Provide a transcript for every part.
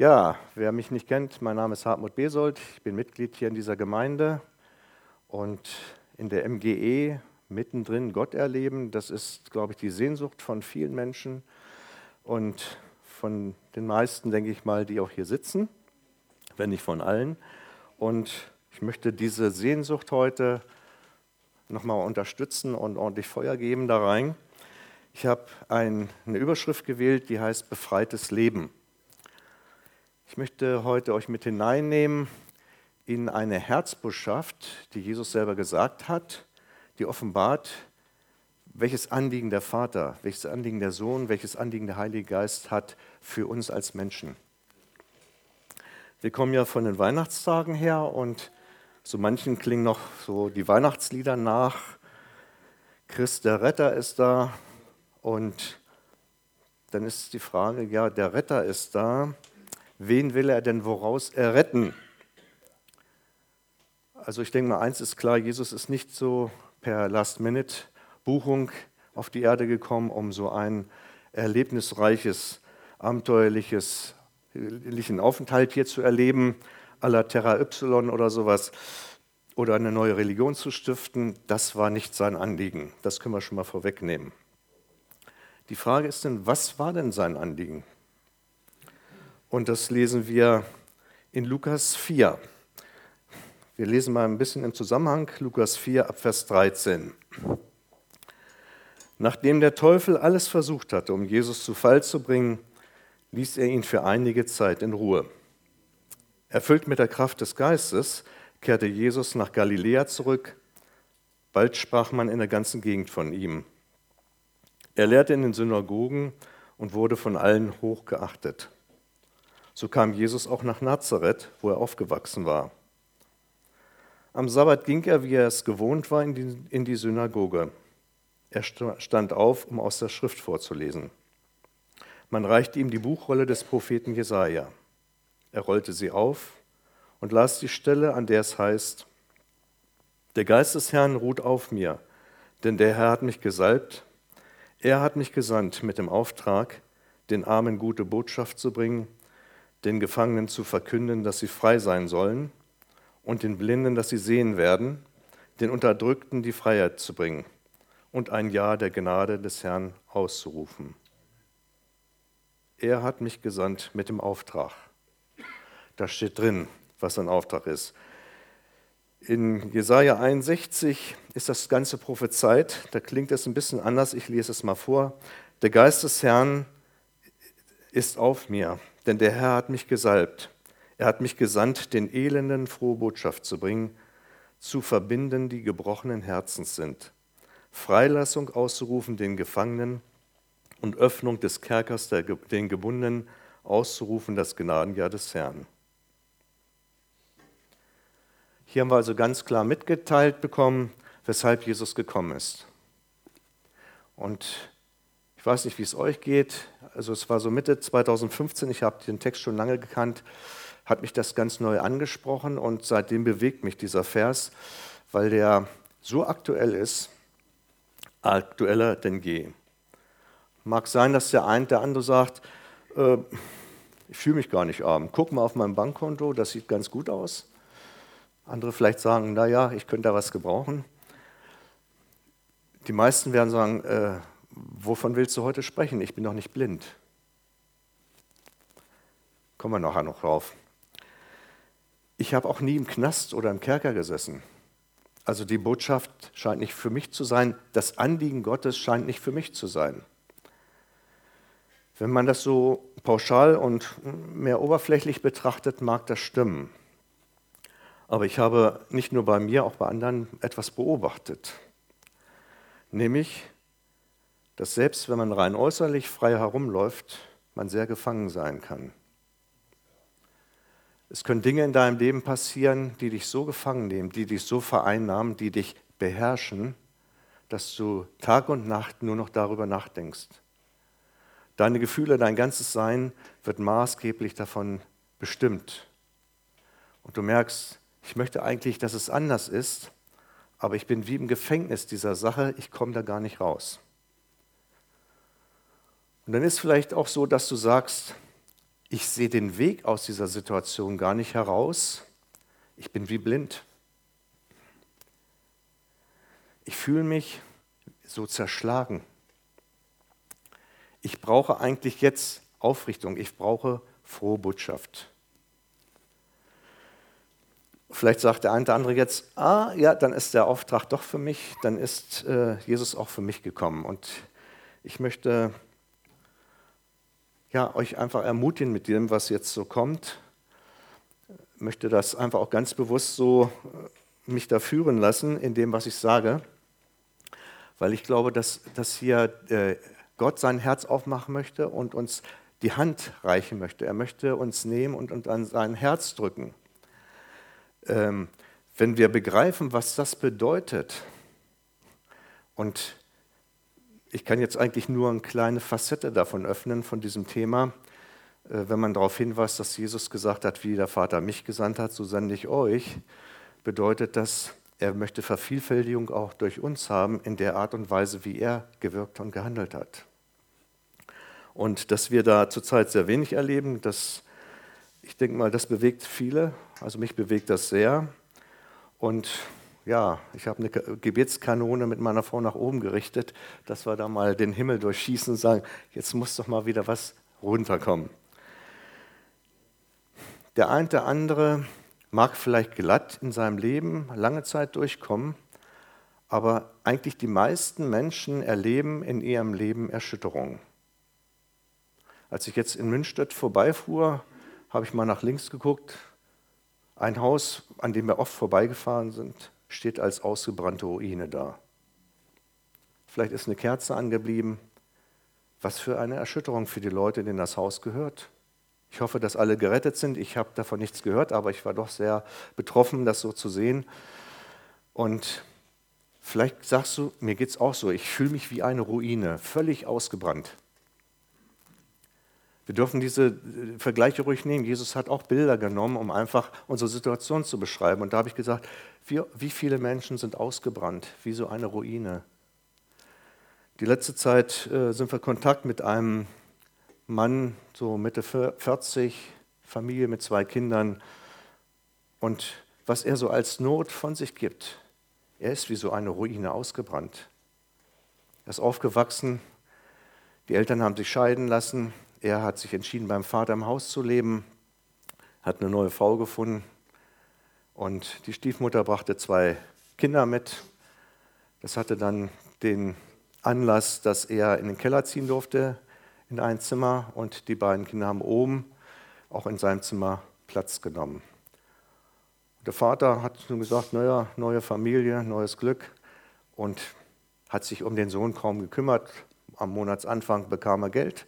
Ja, wer mich nicht kennt, mein Name ist Hartmut Besold. Ich bin Mitglied hier in dieser Gemeinde und in der MGE mittendrin Gott erleben. Das ist, glaube ich, die Sehnsucht von vielen Menschen und von den meisten, denke ich mal, die auch hier sitzen, wenn nicht von allen. Und ich möchte diese Sehnsucht heute nochmal unterstützen und ordentlich Feuer geben da rein. Ich habe ein, eine Überschrift gewählt, die heißt Befreites Leben. Ich möchte heute euch mit hineinnehmen in eine Herzbotschaft, die Jesus selber gesagt hat, die offenbart, welches Anliegen der Vater, welches Anliegen der Sohn, welches Anliegen der Heilige Geist hat für uns als Menschen. Wir kommen ja von den Weihnachtstagen her und so manchen klingen noch so die Weihnachtslieder nach. Christ der Retter ist da und dann ist die Frage, ja, der Retter ist da, wen will er denn woraus erretten? Also ich denke mal, eins ist klar, Jesus ist nicht so per Last-Minute-Buchung auf die Erde gekommen, um so ein erlebnisreiches, abenteuerliches Aufenthalt hier zu erleben, à la Terra Y oder sowas, oder eine neue Religion zu stiften. Das war nicht sein Anliegen. Das können wir schon mal vorwegnehmen. Die Frage ist denn, was war denn sein Anliegen? Und das lesen wir in Lukas 4. Wir lesen mal ein bisschen im Zusammenhang, Lukas 4 ab Vers 13. Nachdem der Teufel alles versucht hatte, um Jesus zu Fall zu bringen, ließ er ihn für einige Zeit in Ruhe. Erfüllt mit der Kraft des Geistes kehrte Jesus nach Galiläa zurück. Bald sprach man in der ganzen Gegend von ihm. Er lehrte in den Synagogen und wurde von allen hochgeachtet. So kam Jesus auch nach Nazareth, wo er aufgewachsen war. Am Sabbat ging er, wie er es gewohnt war, in die, in die Synagoge. Er stand auf, um aus der Schrift vorzulesen. Man reichte ihm die Buchrolle des Propheten Jesaja. Er rollte sie auf und las die Stelle, an der es heißt: Der Geist des Herrn ruht auf mir, denn der Herr hat mich gesalbt. Er hat mich gesandt mit dem Auftrag, den Armen gute Botschaft zu bringen den Gefangenen zu verkünden, dass sie frei sein sollen, und den Blinden, dass sie sehen werden, den Unterdrückten die Freiheit zu bringen und ein Ja der Gnade des Herrn auszurufen. Er hat mich gesandt mit dem Auftrag. Da steht drin, was sein Auftrag ist. In Jesaja 61 ist das Ganze prophezeit. Da klingt es ein bisschen anders. Ich lese es mal vor. Der Geist des Herrn ist auf mir, denn der Herr hat mich gesalbt. Er hat mich gesandt, den Elenden frohe Botschaft zu bringen, zu verbinden, die gebrochenen Herzens sind, Freilassung auszurufen den Gefangenen und Öffnung des Kerkers den Gebundenen auszurufen das Gnadenjahr des Herrn. Hier haben wir also ganz klar mitgeteilt bekommen, weshalb Jesus gekommen ist. Und ich weiß nicht, wie es euch geht. Also es war so Mitte 2015, ich habe den Text schon lange gekannt, hat mich das ganz neu angesprochen und seitdem bewegt mich dieser Vers, weil der so aktuell ist, aktueller denn je. Mag sein, dass der eine, der andere sagt, äh, ich fühle mich gar nicht arm. Guck mal auf mein Bankkonto, das sieht ganz gut aus. Andere vielleicht sagen, naja, ich könnte da was gebrauchen. Die meisten werden sagen, äh, wovon willst du heute sprechen? Ich bin doch nicht blind. Kommen wir nachher noch drauf. Ich habe auch nie im Knast oder im Kerker gesessen. Also die Botschaft scheint nicht für mich zu sein, das Anliegen Gottes scheint nicht für mich zu sein. Wenn man das so pauschal und mehr oberflächlich betrachtet, mag das stimmen. Aber ich habe nicht nur bei mir, auch bei anderen etwas beobachtet. Nämlich, dass selbst wenn man rein äußerlich frei herumläuft, man sehr gefangen sein kann. Es können Dinge in deinem Leben passieren, die dich so gefangen nehmen, die dich so vereinnahmen, die dich beherrschen, dass du Tag und Nacht nur noch darüber nachdenkst. Deine Gefühle, dein ganzes Sein wird maßgeblich davon bestimmt. Und du merkst, ich möchte eigentlich, dass es anders ist, aber ich bin wie im Gefängnis dieser Sache, ich komme da gar nicht raus. Und dann ist vielleicht auch so, dass du sagst, ich sehe den Weg aus dieser Situation gar nicht heraus. Ich bin wie blind. Ich fühle mich so zerschlagen. Ich brauche eigentlich jetzt Aufrichtung. Ich brauche frohe Botschaft. Vielleicht sagt der eine oder andere jetzt, ah ja, dann ist der Auftrag doch für mich, dann ist äh, Jesus auch für mich gekommen. Und ich möchte ja, euch einfach ermutigen mit dem, was jetzt so kommt. Ich möchte das einfach auch ganz bewusst so äh, mich da führen lassen in dem, was ich sage, weil ich glaube, dass, dass hier äh, Gott sein Herz aufmachen möchte und uns die Hand reichen möchte. Er möchte uns nehmen und, und an sein Herz drücken ähm, wenn wir begreifen, was das bedeutet, und ich kann jetzt eigentlich nur eine kleine Facette davon öffnen, von diesem Thema, äh, wenn man darauf hinweist, dass Jesus gesagt hat, wie der Vater mich gesandt hat, so sende ich euch, bedeutet das, er möchte Vervielfältigung auch durch uns haben in der Art und Weise, wie er gewirkt und gehandelt hat. Und dass wir da zurzeit sehr wenig erleben, das ich denke mal, das bewegt viele. Also mich bewegt das sehr. Und ja, ich habe eine Gebetskanone mit meiner Frau nach oben gerichtet, dass wir da mal den Himmel durchschießen und sagen, jetzt muss doch mal wieder was runterkommen. Der eine oder andere mag vielleicht glatt in seinem Leben lange Zeit durchkommen, aber eigentlich die meisten Menschen erleben in ihrem Leben Erschütterungen. Als ich jetzt in Münstedt vorbeifuhr, habe ich mal nach links geguckt. Ein Haus, an dem wir oft vorbeigefahren sind, steht als ausgebrannte Ruine da. Vielleicht ist eine Kerze angeblieben. Was für eine Erschütterung für die Leute, denen das Haus gehört. Ich hoffe, dass alle gerettet sind. Ich habe davon nichts gehört, aber ich war doch sehr betroffen, das so zu sehen. Und vielleicht sagst du, mir geht es auch so, ich fühle mich wie eine Ruine, völlig ausgebrannt. Wir dürfen diese äh, Vergleiche ruhig nehmen. Jesus hat auch Bilder genommen, um einfach unsere Situation zu beschreiben. Und da habe ich gesagt, wie, viele Menschen sind ausgebrannt, wie so eine Ruine. Die letzte Zeit äh, sind wir Kontakt mit einem Mann, so Mitte 40, Familie mit zwei Kindern. Und was er so als Not von sich gibt, er ist wie so eine Ruine ausgebrannt. Er ist aufgewachsen, die Eltern haben sich scheiden lassen, er hat sich entschieden, beim Vater im Haus zu leben, hat eine neue Frau gefunden und die Stiefmutter brachte zwei Kinder mit. Das hatte dann den Anlass, dass er in den Keller ziehen durfte, in ein Zimmer und die beiden Kinder haben oben auch in seinem Zimmer Platz genommen. Der Vater hat nun gesagt, naja, neue Familie, neues Glück und hat sich um den Sohn kaum gekümmert. Am Monatsanfang bekam er Geld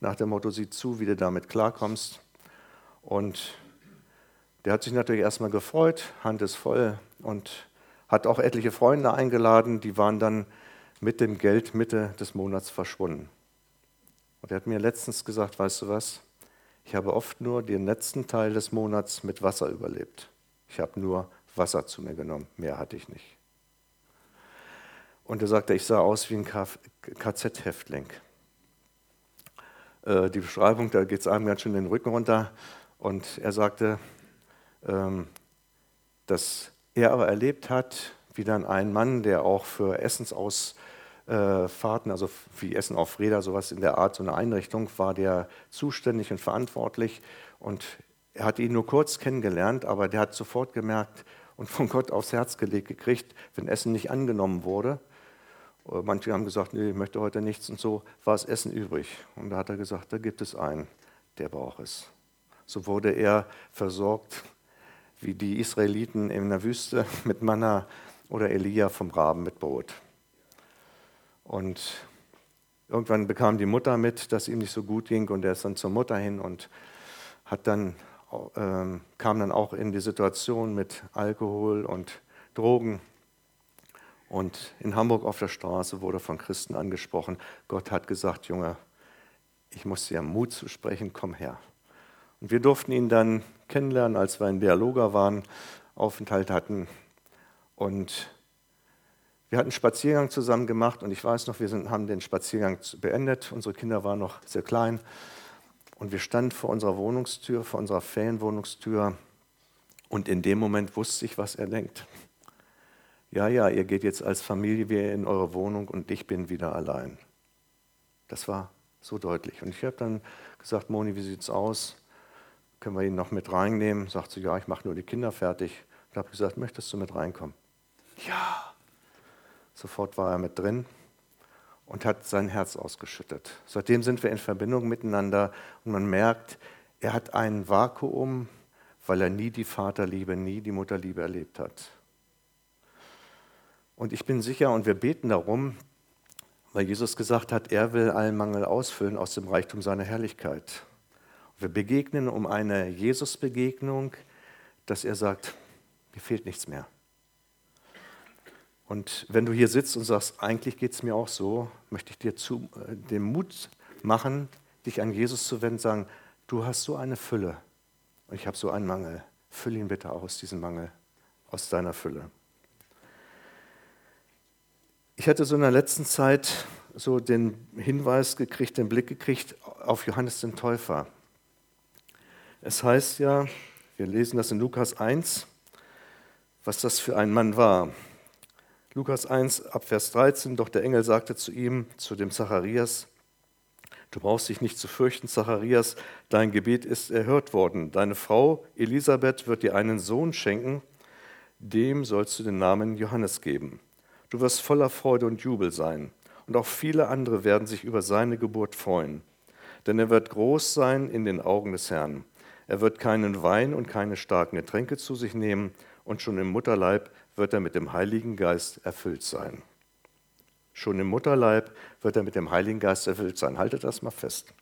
nach dem Motto, sieh zu, wie du damit klarkommst. Und der hat sich natürlich erstmal gefreut, Hand ist voll und hat auch etliche Freunde eingeladen, die waren dann mit dem Geld Mitte des Monats verschwunden. Und er hat mir letztens gesagt, weißt du was, ich habe oft nur den letzten Teil des Monats mit Wasser überlebt. Ich habe nur Wasser zu mir genommen, mehr hatte ich nicht. Und er sagte, ich sah aus wie ein KZ-Häftling. Äh, die Beschreibung, da geht es einem ganz schön den Rücken runter. Und er sagte, ähm, dass er aber erlebt hat, wie dann ein Mann, der auch für Essensausfahrten, also wie Essen auf Räder, sowas in der Art, so eine Einrichtung, war der zuständig und verantwortlich. Und er hat ihn nur kurz kennengelernt, aber der hat sofort gemerkt und von Gott aufs Herz gelegt gekriegt, wenn Essen nicht angenommen wurde, Manche haben gesagt, nee, ich möchte heute nichts und so war das Essen übrig. Und da hat er gesagt, da gibt es einen, der braucht es. So wurde er versorgt wie die Israeliten in der Wüste mit Manna oder Elia vom Raben mit Brot. Und irgendwann bekam die Mutter mit, dass ihm nicht so gut ging und er ist dann zur Mutter hin und hat dann, äh, kam dann auch in die Situation mit Alkohol und Drogen und in Hamburg auf der Straße wurde von Christen angesprochen, Gott hat gesagt, Junge, ich muss dir Mut zu sprechen, komm her. Und wir durften ihn dann kennenlernen, als wir in Dialoga waren, Aufenthalt hatten. Und wir hatten einen Spaziergang zusammen gemacht und ich weiß noch, wir sind, haben den Spaziergang beendet. Unsere Kinder waren noch sehr klein. Und wir standen vor unserer Wohnungstür, vor unserer Ferienwohnungstür. Und in dem Moment wusste ich, was er denkt. Ja, ja, ihr geht jetzt als Familie in eure Wohnung und ich bin wieder allein. Das war so deutlich. Und ich habe dann gesagt, Moni, wie sieht es aus? Können wir ihn noch mit reinnehmen? Sagt sie, ja, ich mache nur die Kinder fertig. Ich habe gesagt, möchtest du mit reinkommen? Ja. Sofort war er mit drin und hat sein Herz ausgeschüttet. Seitdem sind wir in Verbindung miteinander und man merkt, er hat ein Vakuum, weil er nie die Vaterliebe, nie die Mutterliebe erlebt hat. Und ich bin sicher und wir beten darum, weil Jesus gesagt hat, er will allen Mangel ausfüllen aus dem Reichtum seiner Herrlichkeit. Wir begegnen um eine Jesus-Begegnung, dass er sagt, mir fehlt nichts mehr. Und wenn du hier sitzt und sagst, eigentlich geht es mir auch so, möchte ich dir zu, äh, den Mut machen, dich an Jesus zu wenden, sagen, du hast so eine Fülle und ich habe so einen Mangel. Füll ihn bitte aus, diesen Mangel, aus deiner Fülle. Ich hatte so in der letzten Zeit so den Hinweis gekriegt, den Blick gekriegt auf Johannes den Täufer. Es heißt ja, wir lesen das in Lukas 1, was das für ein Mann war. Lukas 1 ab Vers 13, doch der Engel sagte zu ihm, zu dem Zacharias, du brauchst dich nicht zu fürchten, Zacharias, dein Gebet ist erhört worden. Deine Frau Elisabeth wird dir einen Sohn schenken, dem sollst du den Namen Johannes geben. Du wirst voller Freude und Jubel sein, und auch viele andere werden sich über seine Geburt freuen. Denn er wird groß sein in den Augen des Herrn. Er wird keinen Wein und keine starken Getränke zu sich nehmen, und schon im Mutterleib wird er mit dem Heiligen Geist erfüllt sein. Schon im Mutterleib wird er mit dem Heiligen Geist erfüllt sein. Haltet das mal fest.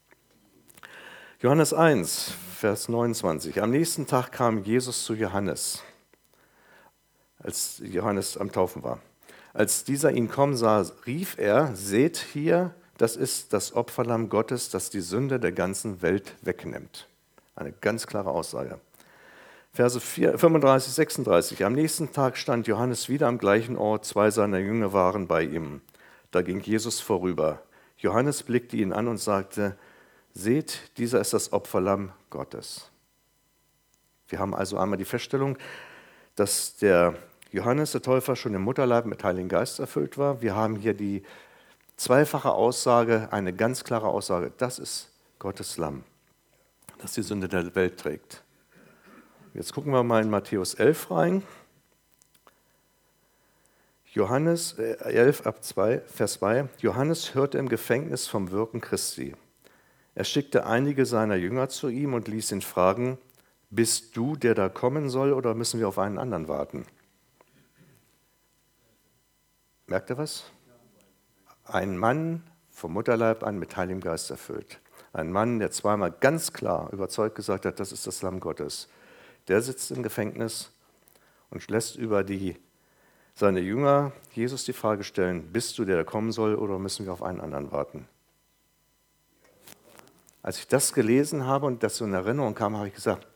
Johannes 1, Vers 29. Am nächsten Tag kam Jesus zu Johannes, als Johannes am Taufen war. Als dieser ihn kommen sah, rief er, seht hier, das ist das Opferlamm Gottes, das die Sünde der ganzen Welt wegnimmt. Eine ganz klare Aussage. Verse 35, 36. Am nächsten Tag stand Johannes wieder am gleichen Ort, zwei seiner Jünger waren bei ihm. Da ging Jesus vorüber. Johannes blickte ihn an und sagte, seht, dieser ist das Opferlamm Gottes. Wir haben also einmal die Feststellung, dass der Johannes der Täufer schon im Mutterleib mit Heiligen Geist erfüllt war. Wir haben hier die zweifache Aussage, eine ganz klare Aussage, das ist Gottes Lamm, das die Sünde der Welt trägt. Jetzt gucken wir mal in Matthäus 11 rein. Johannes 11 äh, ab 2, Vers 2. Johannes hörte im Gefängnis vom Wirken Christi. Er schickte einige seiner Jünger zu ihm und ließ ihn fragen, bist du, der da kommen soll, oder müssen wir auf einen anderen warten? Merkt ihr was? Ein Mann vom Mutterleib an mit Heiligem Geist erfüllt. Ein Mann, der zweimal ganz klar überzeugt gesagt hat, das ist das Lamm Gottes der sitzt im Gefängnis und lässt über die, seine Jünger Jesus die Frage stellen, bist du der, der kommen soll oder müssen wir auf einen anderen warten? Als ich das gelesen habe und das so in Erinnerung kam, habe ich gesagt,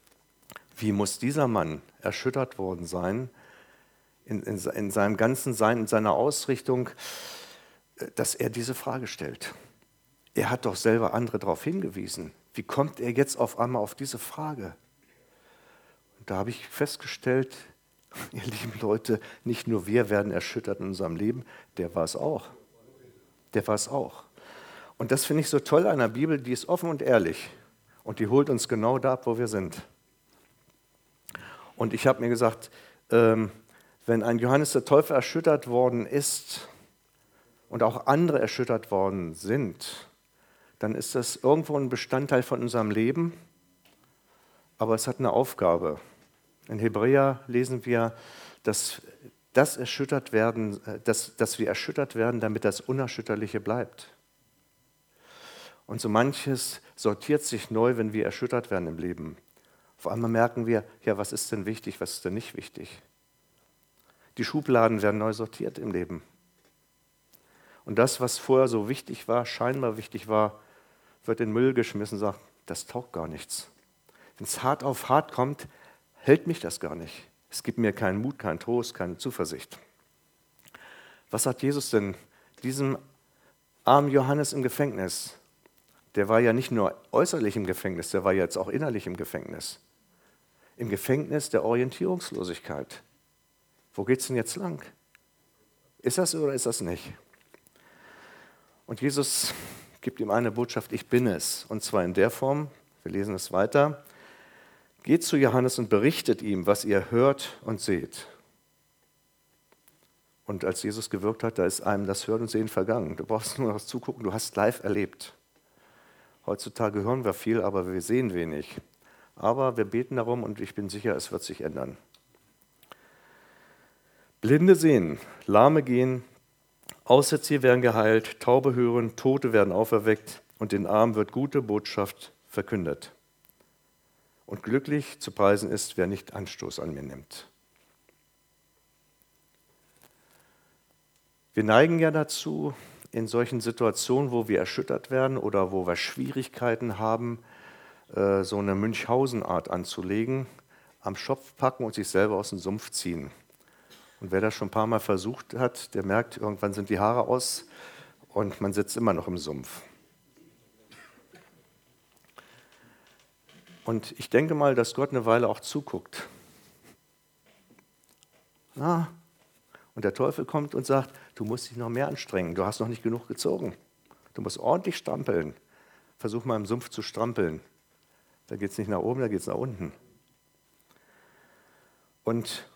wie muss dieser Mann erschüttert worden sein in, in, in seinem ganzen Sein, in seiner Ausrichtung, dass er diese Frage stellt. Er hat doch selber andere darauf hingewiesen. Wie kommt er jetzt auf einmal auf diese Frage? da habe ich festgestellt, ihr lieben Leute, nicht nur wir werden erschüttert in unserem Leben, der war es auch. Der war es auch. Und das finde ich so toll an der Bibel, die ist offen und ehrlich. Und die holt uns genau da ab, wo wir sind. Und ich habe mir gesagt, ähm, wenn ein Johannes der Täufer erschüttert worden ist und auch andere erschüttert worden sind, dann ist das irgendwo ein Bestandteil von unserem Leben, aber es hat eine Aufgabe. In Hebräer lesen wir, dass, das erschüttert werden, äh, dass, dass wir erschüttert werden, damit das Unerschütterliche bleibt. Und so manches sortiert sich neu, wenn wir erschüttert werden im Leben. Auf einmal merken wir, ja, was ist denn wichtig, was ist denn nicht wichtig. Die Schubladen werden neu sortiert im Leben. Und das, was vorher so wichtig war, scheinbar wichtig war, wird in den Müll geschmissen und sagt, das taugt gar nichts. Wenn es hart auf hart kommt, hält mich das gar nicht. Es gibt mir keinen Mut, keinen Trost, keine Zuversicht. Was sagt Jesus denn diesem armen Johannes im Gefängnis? der war ja nicht nur äußerlich im Gefängnis, der war jetzt auch innerlich im Gefängnis. Im Gefängnis der Orientierungslosigkeit. Wo geht es denn jetzt lang? Ist das oder ist das nicht? Und Jesus gibt ihm eine Botschaft, ich bin es. Und zwar in der Form, wir lesen es weiter, geht zu Johannes und berichtet ihm, was ihr hört und seht. Und als Jesus gewirkt hat, da ist einem das Hören und Sehen vergangen. Du brauchst nur noch zugucken, du hast live erlebt. Heutzutage hören wir viel, aber wir sehen wenig. Aber wir beten darum und ich bin sicher, es wird sich ändern. Blinde sehen, Lahme gehen, Aussätzige werden geheilt, Taube hören, Tote werden auferweckt und den Armen wird gute Botschaft verkündet. Und glücklich zu preisen ist, wer nicht Anstoß an mir nimmt. Wir neigen ja dazu, in solchen Situationen, wo wir erschüttert werden oder wo wir Schwierigkeiten haben, äh, so eine Münchhausen-Art anzulegen, am Schopf packen und sich selber aus dem Sumpf ziehen. Und wer das schon ein paar Mal versucht hat, der merkt, irgendwann sind die Haare aus und man sitzt immer noch im Sumpf. Und ich denke mal, dass Gott eine Weile auch zuguckt. Ah, und der Teufel kommt und sagt, du musst dich noch mehr anstrengen, du hast noch nicht genug gezogen. Du musst ordentlich strampeln. Versuch mal im Sumpf zu strampeln. Da geht es nicht nach oben, da geht es nach unten. Und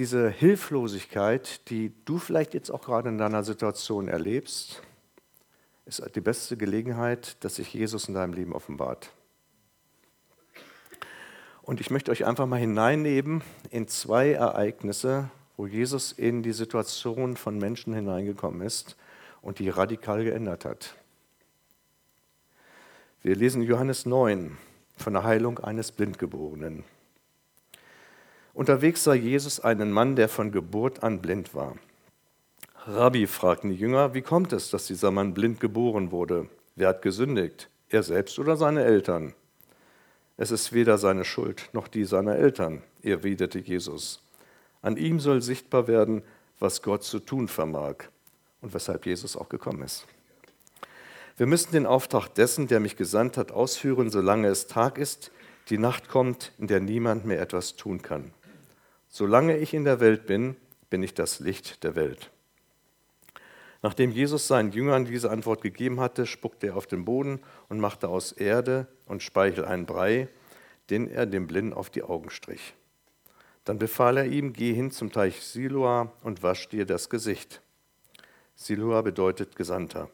diese Hilflosigkeit, die du vielleicht jetzt auch gerade in deiner Situation erlebst, ist die beste Gelegenheit, dass sich Jesus in deinem Leben offenbart. Und ich möchte euch einfach mal hineinnehmen in zwei Ereignisse, wo Jesus in die Situation von Menschen hineingekommen ist und die radikal geändert hat. Wir lesen Johannes 9 von der Heilung eines Blindgeborenen. Unterwegs sah Jesus einen Mann, der von Geburt an blind war. Rabbi, fragten die Jünger, wie kommt es, dass dieser Mann blind geboren wurde? Wer hat gesündigt? Er selbst oder seine Eltern? Es ist weder seine Schuld noch die seiner Eltern, erwiderte Jesus. An ihm soll sichtbar werden, was Gott zu tun vermag und weshalb Jesus auch gekommen ist. Wir müssen den Auftrag dessen, der mich gesandt hat, ausführen, solange es Tag ist, die Nacht kommt, in der niemand mehr etwas tun kann. Solange ich in der Welt bin, bin ich das Licht der Welt. Nachdem Jesus seinen Jüngern diese Antwort gegeben hatte, spuckte er auf den Boden und machte aus Erde und Speichel einen Brei, den er dem Blinden auf die Augen strich. Dann befahl er ihm, geh hin zum Teich Siloa und wasch dir das Gesicht. Siloa bedeutet Gesandter.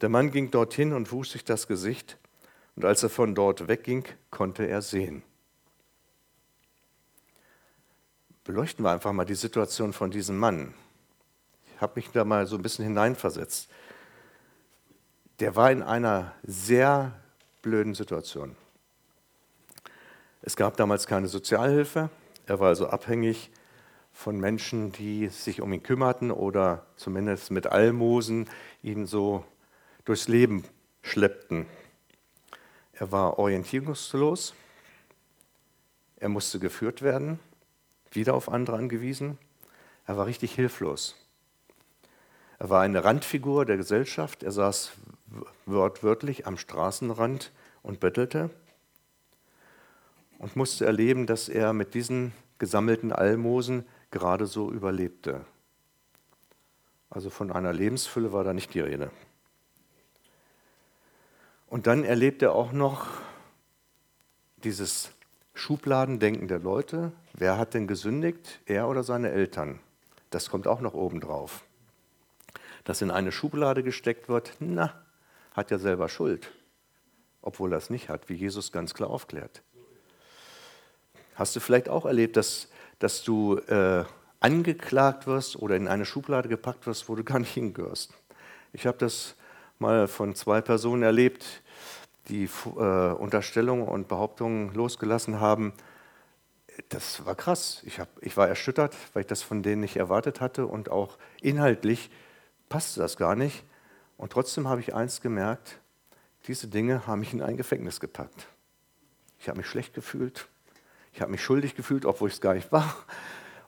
Der Mann ging dorthin und wusch sich das Gesicht, und als er von dort wegging, konnte er sehen. Beleuchten wir einfach mal die Situation von diesem Mann. Ich habe mich da mal so ein bisschen hineinversetzt. Der war in einer sehr blöden Situation. Es gab damals keine Sozialhilfe. Er war also abhängig von Menschen, die sich um ihn kümmerten oder zumindest mit Almosen ihn so durchs Leben schleppten. Er war orientierungslos. Er musste geführt werden wieder auf andere angewiesen. Er war richtig hilflos. Er war eine Randfigur der Gesellschaft. Er saß wortwörtlich am Straßenrand und bettelte und musste erleben, dass er mit diesen gesammelten Almosen gerade so überlebte. Also von einer Lebensfülle war da nicht die Rede. Und dann erlebt er auch noch dieses Schubladendenken der Leute. Wer hat denn gesündigt? Er oder seine Eltern? Das kommt auch noch oben drauf. Dass in eine Schublade gesteckt wird, na, hat ja selber Schuld. Obwohl er es nicht hat, wie Jesus ganz klar aufklärt. Hast du vielleicht auch erlebt, dass, dass du äh, angeklagt wirst oder in eine Schublade gepackt wirst, wo du gar nicht hingehörst? Ich habe das mal von zwei Personen erlebt, die äh, Unterstellungen und Behauptungen losgelassen haben, das war krass. Ich, hab, ich war erschüttert, weil ich das von denen nicht erwartet hatte und auch inhaltlich passte das gar nicht. Und trotzdem habe ich eins gemerkt, diese Dinge haben mich in ein Gefängnis gepackt. Ich habe mich schlecht gefühlt, ich habe mich schuldig gefühlt, obwohl ich es gar nicht war,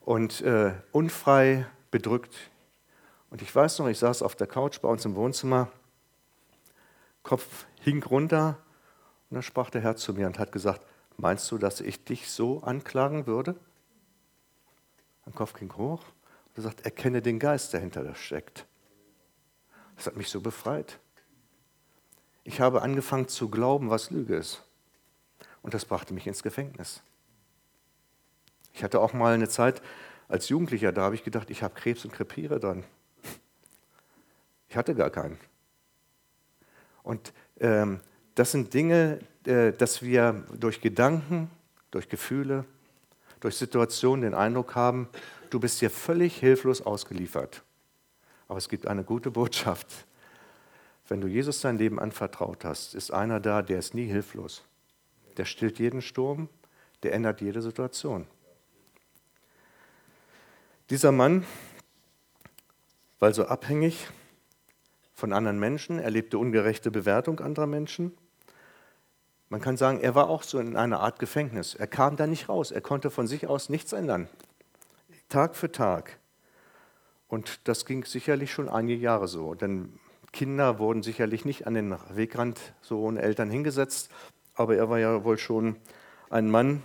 und äh, unfrei, bedrückt. Und ich weiß noch, ich saß auf der Couch bei uns im Wohnzimmer Kopf hing runter und dann sprach der Herr zu mir und hat gesagt, meinst du, dass ich dich so anklagen würde? Mein Kopf ging hoch und er sagt, erkenne den Geist, der hinter das steckt. Das hat mich so befreit. Ich habe angefangen zu glauben, was Lüge ist. Und das brachte mich ins Gefängnis. Ich hatte auch mal eine Zeit als Jugendlicher, da habe ich gedacht, ich habe Krebs und krepiere dran. Ich hatte gar keinen. Und ähm, das sind Dinge, äh, dass wir durch Gedanken, durch Gefühle, durch Situationen den Eindruck haben, du bist hier völlig hilflos ausgeliefert. Aber es gibt eine gute Botschaft. Wenn du Jesus dein Leben anvertraut hast, ist einer da, der ist nie hilflos. Der stillt jeden Sturm, der ändert jede Situation. Dieser Mann war so abhängig von anderen Menschen, erlebte ungerechte Bewertung anderer Menschen. Man kann sagen, er war auch so in einer Art Gefängnis. Er kam da nicht raus. Er konnte von sich aus nichts ändern. Tag für Tag. Und das ging sicherlich schon einige Jahre so. Denn Kinder wurden sicherlich nicht an den Wegrand so ohne Eltern hingesetzt, aber er war ja wohl schon ein Mann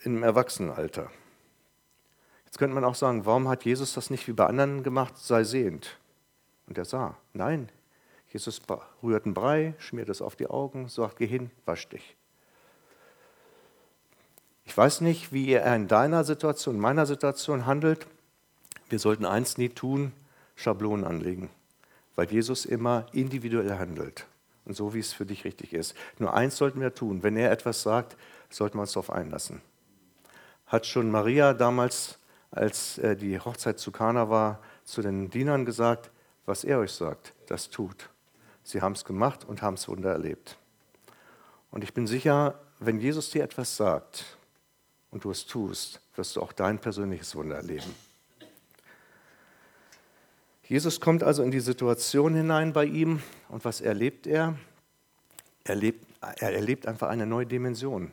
im Erwachsenenalter. Jetzt könnte man auch sagen, warum hat Jesus das nicht wie bei anderen gemacht, sei sehend? Und er sah, nein, Jesus rührt einen Brei, schmiert es auf die Augen, sagt, geh hin, wasch dich. Ich weiß nicht, wie er in deiner Situation, in meiner Situation handelt. Wir sollten eins nie tun, Schablonen anlegen weil Jesus immer individuell handelt und so, wie es für dich richtig ist. Nur eins sollten wir tun, wenn er etwas sagt, sollten wir uns darauf einlassen. Hat schon Maria damals, als äh, die Hochzeit zu Kana war, zu den Dienern gesagt, was er euch sagt, das tut. Sie haben es gemacht und haben es Wunder erlebt. Und ich bin sicher, wenn Jesus dir etwas sagt und du es tust, wirst du auch dein persönliches Wunder erleben. Jesus kommt also in die Situation hinein bei ihm und was erlebt er? Er, lebt, er erlebt einfach eine neue Dimension,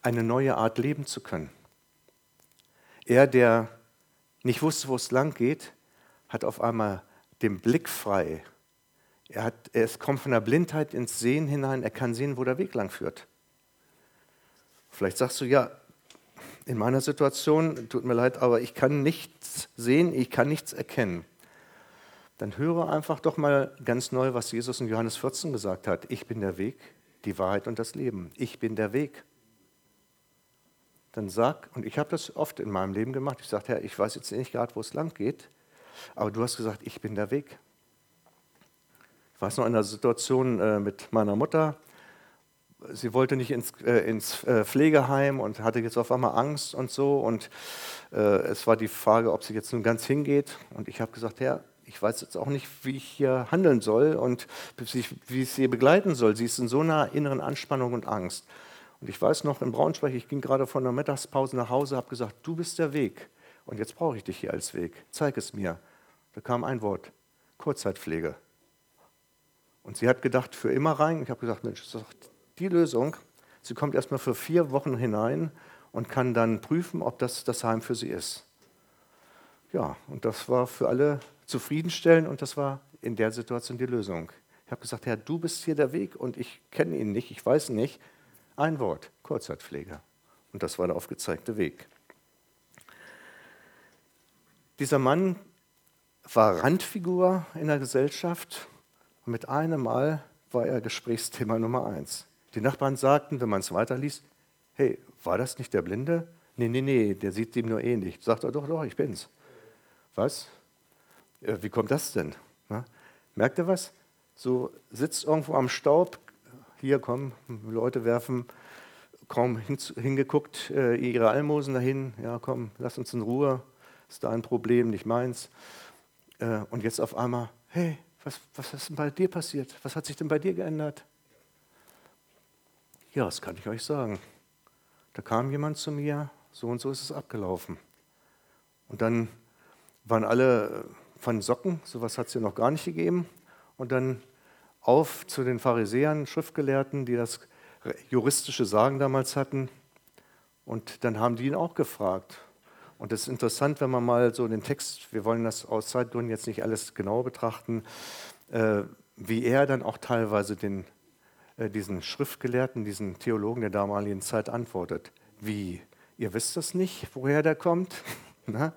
eine neue Art leben zu können. Er, der nicht wusste, wo es lang geht, hat auf einmal den Blick frei. Er, hat, er kommt von der Blindheit ins Sehen hinein, er kann sehen, wo der Weg lang führt. Vielleicht sagst du, ja, in meiner Situation, tut mir leid, aber ich kann nichts sehen, ich kann nichts erkennen dann höre einfach doch mal ganz neu, was Jesus in Johannes 14 gesagt hat. Ich bin der Weg, die Wahrheit und das Leben. Ich bin der Weg. Dann sag, und ich habe das oft in meinem Leben gemacht, ich sagte, Herr, ich weiß jetzt nicht gerade, wo es lang geht, aber du hast gesagt, ich bin der Weg. Ich weiß noch in einer Situation äh, mit meiner Mutter, sie wollte nicht ins, äh, ins äh, Pflegeheim und hatte jetzt auf einmal Angst und so. Und äh, es war die Frage, ob sie jetzt nun ganz hingeht. Und ich habe gesagt, Herr, ich weiß jetzt auch nicht, wie ich hier handeln soll und wie ich sie begleiten soll. Sie ist in so einer inneren Anspannung und Angst. Und ich weiß noch in Braunschweig, ich ging gerade von der Mittagspause nach Hause, habe gesagt, du bist der Weg. Und jetzt brauche ich dich hier als Weg. Zeig es mir. Da kam ein Wort, Kurzzeitpflege. Und sie hat gedacht, für immer rein. Ich habe gesagt, Mensch, das ist doch die Lösung. Sie kommt erstmal für vier Wochen hinein und kann dann prüfen, ob das das Heim für sie ist. Ja, und das war für alle zufriedenstellen und das war in der Situation die Lösung. Ich habe gesagt, Herr, du bist hier der Weg und ich kenne ihn nicht, ich weiß nicht. Ein Wort, Kurzzeitpflege. Und das war der aufgezeigte Weg. Dieser Mann war Randfigur in der Gesellschaft und mit einem Mal war er Gesprächsthema Nummer eins. Die Nachbarn sagten, wenn man es weiterliest, hey, war das nicht der Blinde? Nee, nee, nee, der sieht ihm nur ähnlich. Sagt er, doch, doch, ich bin's. Was? Wie kommt das denn? Merkt ihr was? So sitzt irgendwo am Staub, hier kommen, Leute werfen kaum hingeguckt, äh, ihre Almosen dahin, ja komm, lass uns in Ruhe, ist da ein Problem, nicht meins. Äh, und jetzt auf einmal, hey, was, was ist denn bei dir passiert? Was hat sich denn bei dir geändert? Ja, das kann ich euch sagen. Da kam jemand zu mir, so und so ist es abgelaufen. Und dann waren alle von Socken, sowas hat es ja noch gar nicht gegeben. Und dann auf zu den Pharisäern, Schriftgelehrten, die das juristische Sagen damals hatten. Und dann haben die ihn auch gefragt. Und es ist interessant, wenn man mal so den Text, wir wollen das aus Zeitgründen jetzt nicht alles genau betrachten, äh, wie er dann auch teilweise den, äh, diesen Schriftgelehrten, diesen Theologen der damaligen Zeit antwortet. Wie? Ihr wisst das nicht, woher der kommt? Na?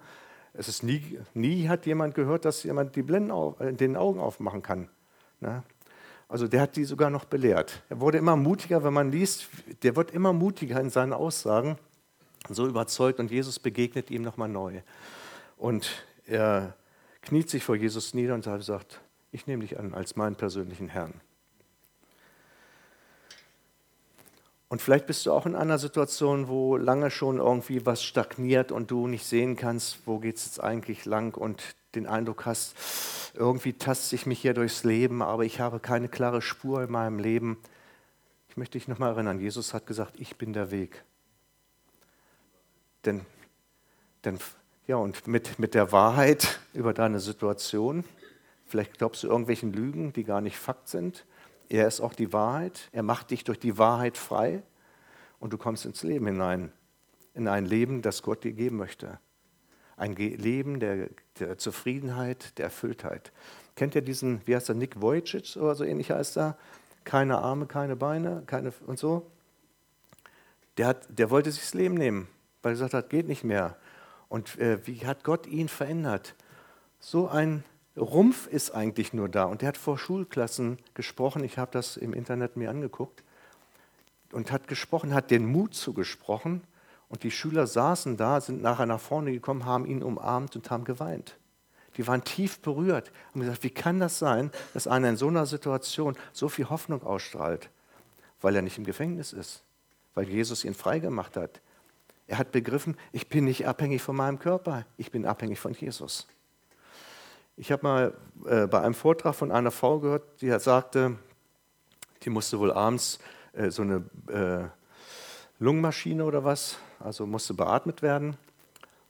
Es ist nie, nie hat jemand gehört, dass jemand die Blenden auf, äh, den Augen aufmachen kann. Na? Also der hat die sogar noch belehrt. Er wurde immer mutiger, wenn man liest, der wird immer mutiger in seinen Aussagen, so überzeugt und Jesus begegnet ihm nochmal neu. Und er kniet sich vor Jesus nieder und sagt, ich nehme dich an als meinen persönlichen Herrn. Und vielleicht bist du auch in einer Situation, wo lange schon irgendwie was stagniert und du nicht sehen kannst, wo geht es jetzt eigentlich lang und den Eindruck hast, irgendwie taste ich mich hier durchs Leben, aber ich habe keine klare Spur in meinem Leben. Ich möchte dich nochmal erinnern, Jesus hat gesagt, ich bin der Weg. Denn, denn ja, und mit, mit der Wahrheit über deine Situation, vielleicht glaubst du irgendwelchen Lügen, die gar nicht Fakt sind, er ist auch die Wahrheit. Er macht dich durch die Wahrheit frei und du kommst ins Leben hinein. In ein Leben, das Gott dir geben möchte. Ein Leben der, der Zufriedenheit, der Erfülltheit. Kennt ihr diesen, wie heißt er, Nick Vujicic oder so ähnlich heißt er? Keine Arme, keine Beine keine, und so. Der, hat, der wollte sich das Leben nehmen, weil er gesagt hat, geht nicht mehr. Und äh, wie hat Gott ihn verändert? So ein Rumpf ist eigentlich nur da. Und der hat vor Schulklassen gesprochen. Ich habe das im Internet mir angeguckt. Und hat gesprochen, hat den Mut zugesprochen. Und die Schüler saßen da, sind nachher nach vorne gekommen, haben ihn umarmt und haben geweint. Die waren tief berührt und gesagt, wie kann das sein, dass einer in so einer Situation so viel Hoffnung ausstrahlt? Weil er nicht im Gefängnis ist, weil Jesus ihn freigemacht hat. Er hat begriffen, ich bin nicht abhängig von meinem Körper, ich bin abhängig von Jesus. Ich habe mal äh, bei einem Vortrag von einer Frau gehört, die sagte, die musste wohl abends äh, so eine äh, Lungenmaschine oder was, also musste beatmet werden.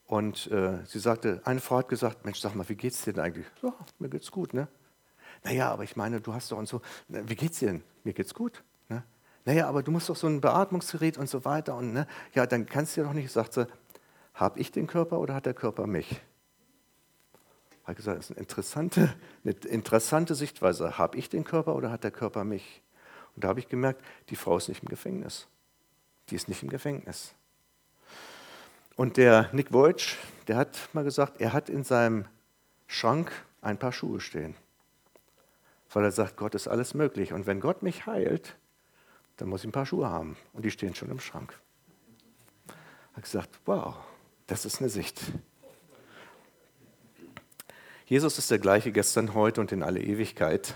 Und äh, sie sagte, eine Frau hat gesagt, Mensch, sag mal, wie geht's dir denn eigentlich? Ja, mir geht's gut, ne? Naja, aber ich meine, du hast doch und so, wie geht's dir denn? Mir geht's gut? Naja, aber du musst doch so ein Beatmungsgerät und so weiter und ne? Ja, dann kannst du ja doch nicht, sagt sie, habe ich den Körper oder hat der Körper mich? habe gesagt, das ist eine interessante, eine interessante Sichtweise. Habe ich den Körper oder hat der Körper mich? Und da habe ich gemerkt, die Frau ist nicht im Gefängnis. Die ist nicht im Gefängnis. Und der Nick Voigt, der hat mal gesagt, er hat in seinem Schrank ein paar Schuhe stehen. Weil er sagt, Gott ist alles möglich. Und wenn Gott mich heilt, dann muss ich ein paar Schuhe haben. Und die stehen schon im Schrank. Hat gesagt, wow, das ist eine Sicht. Jesus ist der gleiche gestern, heute und in alle Ewigkeit,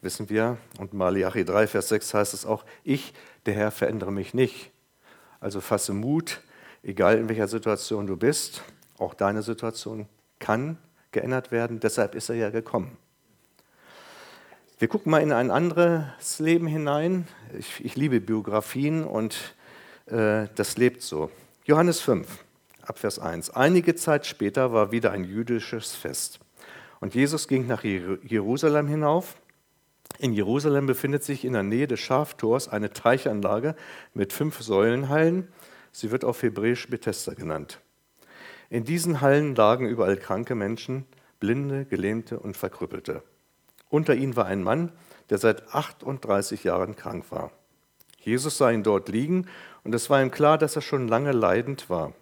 wissen wir. Und Malachi 3, Vers 6 heißt es auch, ich, der Herr, verändere mich nicht. Also fasse Mut, egal in welcher Situation du bist, auch deine Situation kann geändert werden, deshalb ist er ja gekommen. Wir gucken mal in ein anderes Leben hinein. Ich, ich liebe Biografien und äh, das lebt so. Johannes 5, Abvers 1. Einige Zeit später war wieder ein jüdisches Fest. Und Jesus ging nach Jerusalem hinauf. In Jerusalem befindet sich in der Nähe des Schaftors eine Teichanlage mit fünf Säulenhallen. Sie wird auf Hebräisch Bethesda genannt. In diesen Hallen lagen überall kranke Menschen, Blinde, Gelähmte und Verkrüppelte. Unter ihnen war ein Mann, der seit 38 Jahren krank war. Jesus sah ihn dort liegen und es war ihm klar, dass er schon lange leidend war.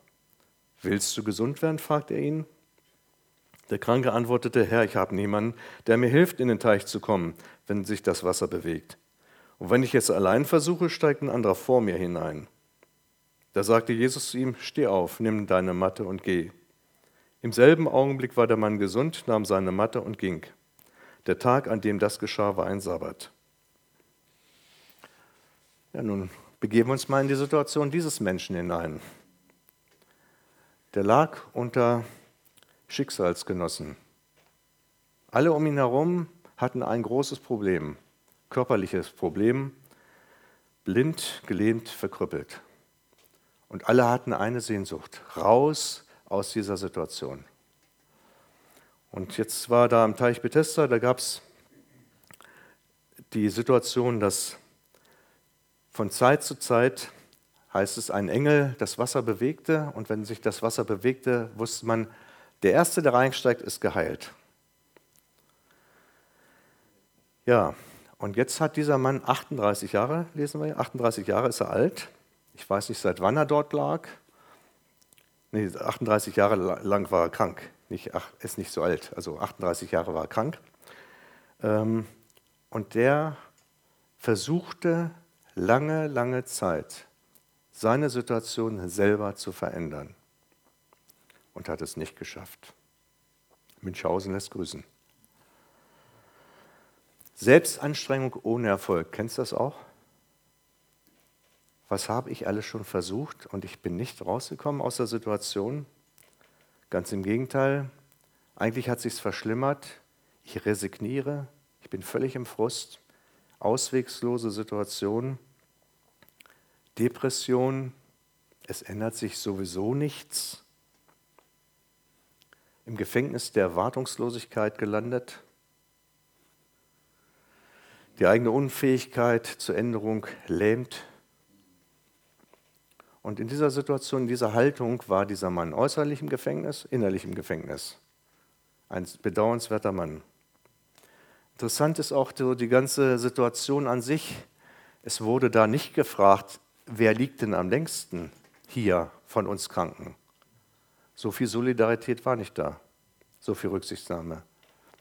Willst du gesund werden? fragte er ihn. Der Kranke antwortete, Herr, ich habe niemanden, der mir hilft, in den Teich zu kommen, wenn sich das Wasser bewegt. Und wenn ich jetzt allein versuche, steigt ein anderer vor mir hinein. Da sagte Jesus zu ihm, steh auf, nimm deine Matte und geh. Im selben Augenblick war der Mann gesund, nahm seine Matte und ging. Der Tag, an dem das geschah, war ein Sabbat. Ja, nun begeben wir uns mal in die Situation dieses Menschen hinein. Der lag unter Schicksalsgenossen. Alle um ihn herum hatten ein großes Problem, körperliches Problem, blind, gelähmt, verkrüppelt. Und alle hatten eine Sehnsucht, raus aus dieser Situation. Und jetzt war da am Teich Bethesda, da gab es die Situation, dass von Zeit zu Zeit heißt es, ein Engel das Wasser bewegte und wenn sich das Wasser bewegte, wusste man, der Erste, der reinsteigt, ist geheilt. Ja, und jetzt hat dieser Mann 38 Jahre, lesen wir, 38 Jahre ist er alt. Ich weiß nicht, seit wann er dort lag. Nee, 38 Jahre lang war er krank. Nicht, ach, ist nicht so alt, also 38 Jahre war er krank. Ähm, und der versuchte lange, lange Zeit, seine Situation selber zu verändern. Und hat es nicht geschafft. Münchhausen lässt grüßen. Selbstanstrengung ohne Erfolg. Kennst du das auch? Was habe ich alles schon versucht und ich bin nicht rausgekommen aus der Situation? Ganz im Gegenteil, eigentlich hat sich's verschlimmert. Ich resigniere, ich bin völlig im Frust, auswegslose Situation, Depression, es ändert sich sowieso nichts. Im Gefängnis der Erwartungslosigkeit gelandet, die eigene Unfähigkeit zur Änderung lähmt. Und in dieser Situation, in dieser Haltung war dieser Mann äußerlich im Gefängnis, innerlich im Gefängnis. Ein bedauernswerter Mann. Interessant ist auch die ganze Situation an sich. Es wurde da nicht gefragt, wer liegt denn am längsten hier von uns Kranken. So viel Solidarität war nicht da, so viel Rücksichtnahme.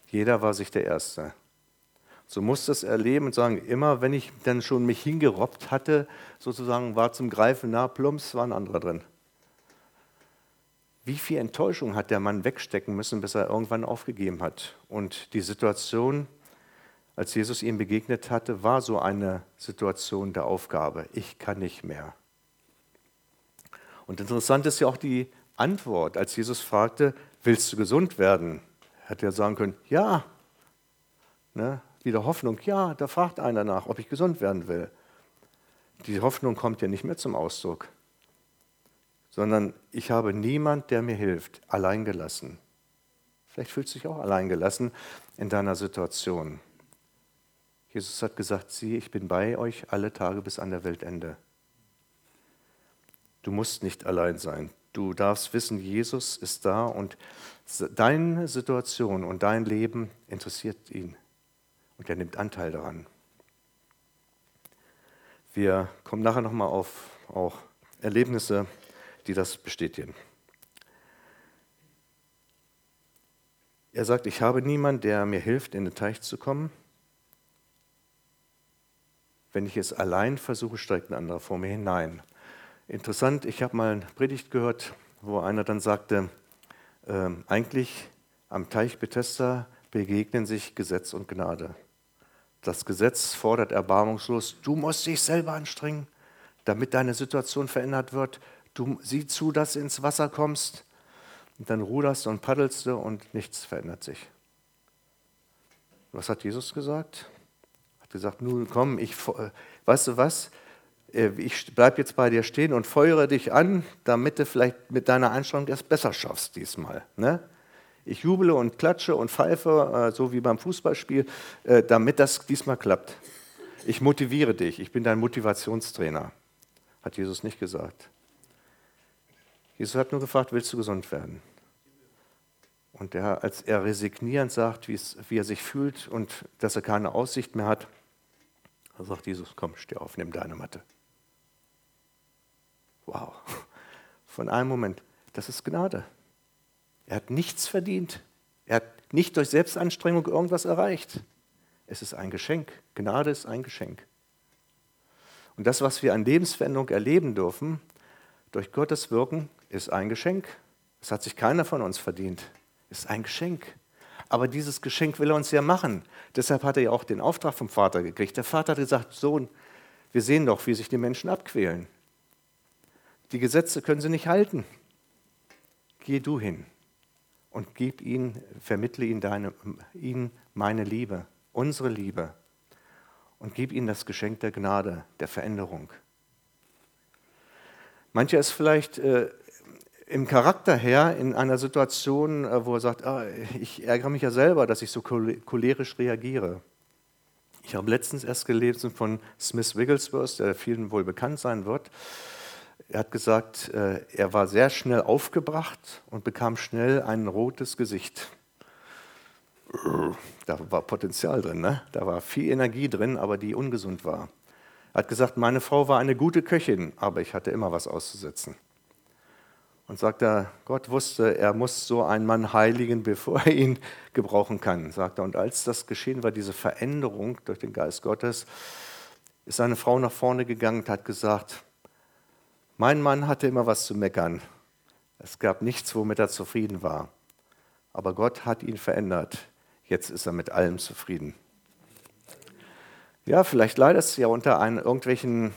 Jeder war sich der Erste. So musste es erleben und sagen, immer wenn ich dann schon mich hingerobbt hatte, sozusagen war zum Greifen nah, plumps, war ein anderer drin. Wie viel Enttäuschung hat der Mann wegstecken müssen, bis er irgendwann aufgegeben hat. Und die Situation, als Jesus ihm begegnet hatte, war so eine Situation der Aufgabe. Ich kann nicht mehr. Und interessant ist ja auch die Antwort, als Jesus fragte, willst du gesund werden? Hätte er sagen können, ja. Ne? Wieder Hoffnung, ja, da fragt einer nach, ob ich gesund werden will. Die Hoffnung kommt ja nicht mehr zum Ausdruck, sondern ich habe niemand, der mir hilft, allein gelassen. Vielleicht fühlst du dich auch allein gelassen in deiner Situation. Jesus hat gesagt, sieh, ich bin bei euch alle Tage bis an der Weltende. Du musst nicht allein sein. Du darfst wissen, Jesus ist da und deine Situation und dein Leben interessiert ihn und er nimmt Anteil daran. Wir kommen nachher nochmal auf auch Erlebnisse, die das bestätigen. Er sagt, ich habe niemanden, der mir hilft, in den Teich zu kommen. Wenn ich es allein versuche, streckt ein anderer vor mir hinein. Interessant, ich habe mal eine Predigt gehört, wo einer dann sagte, äh, eigentlich am Teich Bethesda begegnen sich Gesetz und Gnade. Das Gesetz fordert erbarmungslos, du musst dich selber anstrengen, damit deine Situation verändert wird. Du sieh zu, dass du ins Wasser kommst. Und dann ruderst und paddelst du und nichts verändert sich. Was hat Jesus gesagt? Er Hat gesagt, nun komm, ich, weißt du was? Äh, ich bleibe jetzt bei dir stehen und feuere dich an, damit du vielleicht mit deiner Einstellung es besser schaffst diesmal. Ne? Ich jubele und klatsche und pfeife, äh, so wie beim Fußballspiel, äh, damit das diesmal klappt. Ich motiviere dich, ich bin dein Motivationstrainer, hat Jesus nicht gesagt. Jesus hat nur gefragt, willst du gesund werden? Und er, als er resignierend sagt, wie er sich fühlt und dass er keine Aussicht mehr hat, sagt Jesus, komm, steh auf, nimm deine Matte. Wow, von einem Moment, das ist Gnade. Er hat nichts verdient. Er hat nicht durch Selbstanstrengung irgendwas erreicht. Es ist ein Geschenk. Gnade ist ein Geschenk. Und das, was wir an Lebensveränderung erleben dürfen, durch Gottes Wirken, ist ein Geschenk. Es hat sich keiner von uns verdient. Es ist ein Geschenk. Aber dieses Geschenk will er uns ja machen. Deshalb hat er ja auch den Auftrag vom Vater gekriegt. Der Vater hat gesagt, Sohn, wir sehen doch, wie sich die Menschen abquälen. Die Gesetze können sie nicht halten. Geh du hin und gib ihn, vermittle ihn, deine, ihn meine Liebe, unsere Liebe und gib ihnen das Geschenk der Gnade, der Veränderung. Mancher ist vielleicht äh, im Charakter her in einer Situation, äh, wo er sagt, ah, ich ärgere mich ja selber, dass ich so cholerisch reagiere. Ich habe letztens erst gelesen von Smith Wigglesworth, der vielen wohl bekannt sein wird. Er hat gesagt, äh, er war sehr schnell aufgebracht und bekam schnell ein rotes Gesicht. da war Potenzial drin, ne? da war viel Energie drin, aber die ungesund war. Er hat gesagt, meine Frau war eine gute Köchin, aber ich hatte immer was auszusetzen. Und sagt er, Gott wusste, er muss so einen Mann heiligen, bevor er ihn gebrauchen kann, sagt er. Und als das geschehen war, diese Veränderung durch den Geist Gottes, ist seine Frau nach vorne gegangen und hat gesagt, mein Mann hatte immer was zu meckern. Es gab nichts, womit er zufrieden war. Aber Gott hat ihn verändert. Jetzt ist er mit allem zufrieden. Ja, vielleicht leidest du ja unter einen, irgendwelchen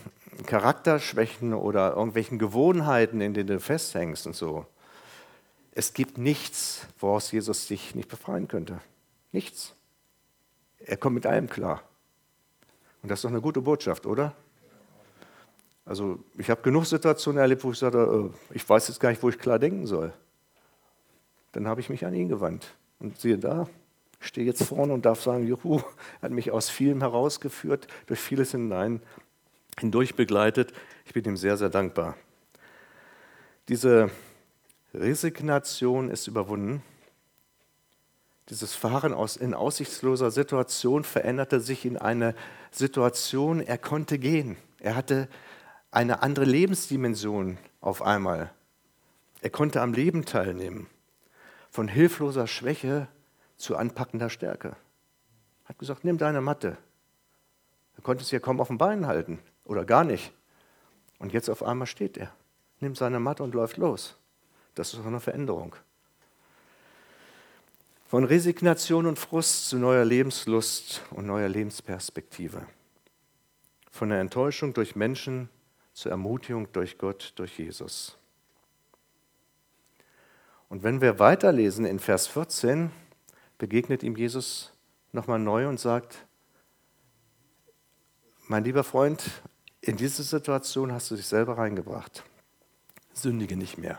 Charakterschwächen oder irgendwelchen Gewohnheiten, in denen du festhängst und so. Es gibt nichts, woraus Jesus dich nicht befreien könnte. Nichts. Er kommt mit allem klar. Und das ist doch eine gute Botschaft, oder? Also ich habe genug Situationen erlebt, wo ich sagte, äh, ich weiß jetzt gar nicht, wo ich klar denken soll. Dann habe ich mich an ihn gewandt. Und siehe da, ich stehe jetzt vorne und darf sagen, Juhu, er hat mich aus vielem herausgeführt, durch vieles hinein, hindurch begleitet. Ich bin ihm sehr, sehr dankbar. Diese Resignation ist überwunden. Dieses Fahren aus, in aussichtsloser Situation veränderte sich in eine Situation, er konnte gehen. Er hatte eine andere Lebensdimension auf einmal. Er konnte am Leben teilnehmen. Von hilfloser Schwäche zu anpackender Stärke. Hat gesagt, nimm deine Matte. Er konnte es ja kaum auf den Beinen halten oder gar nicht. Und jetzt auf einmal steht er, nimmt seine Matte und läuft los. Das ist eine Veränderung. Von Resignation und Frust zu neuer Lebenslust und neuer Lebensperspektive. Von der Enttäuschung durch Menschen zur Ermutigung durch Gott, durch Jesus. Und wenn wir weiterlesen in Vers 14, begegnet ihm Jesus nochmal neu und sagt, mein lieber Freund, in diese Situation hast du dich selber reingebracht. Sündige nicht mehr.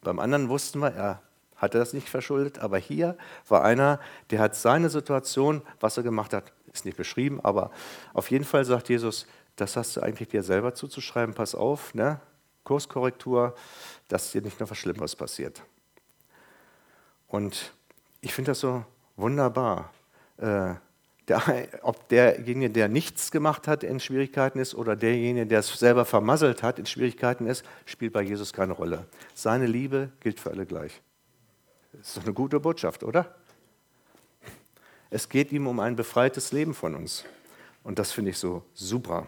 Beim anderen wussten wir, er hatte das nicht verschuldet, aber hier war einer, der hat seine Situation, was er gemacht hat, ist nicht beschrieben, aber auf jeden Fall sagt Jesus, das hast du eigentlich dir selber zuzuschreiben, pass auf, ne? Kurskorrektur, dass dir nicht noch was Schlimmeres passiert. Und ich finde das so wunderbar. Äh, der, ob derjenige, der nichts gemacht hat, in Schwierigkeiten ist oder derjenige, der es selber vermasselt hat, in Schwierigkeiten ist, spielt bei Jesus keine Rolle. Seine Liebe gilt für alle gleich. Das ist doch eine gute Botschaft, oder? Es geht ihm um ein befreites Leben von uns. Und das finde ich so super.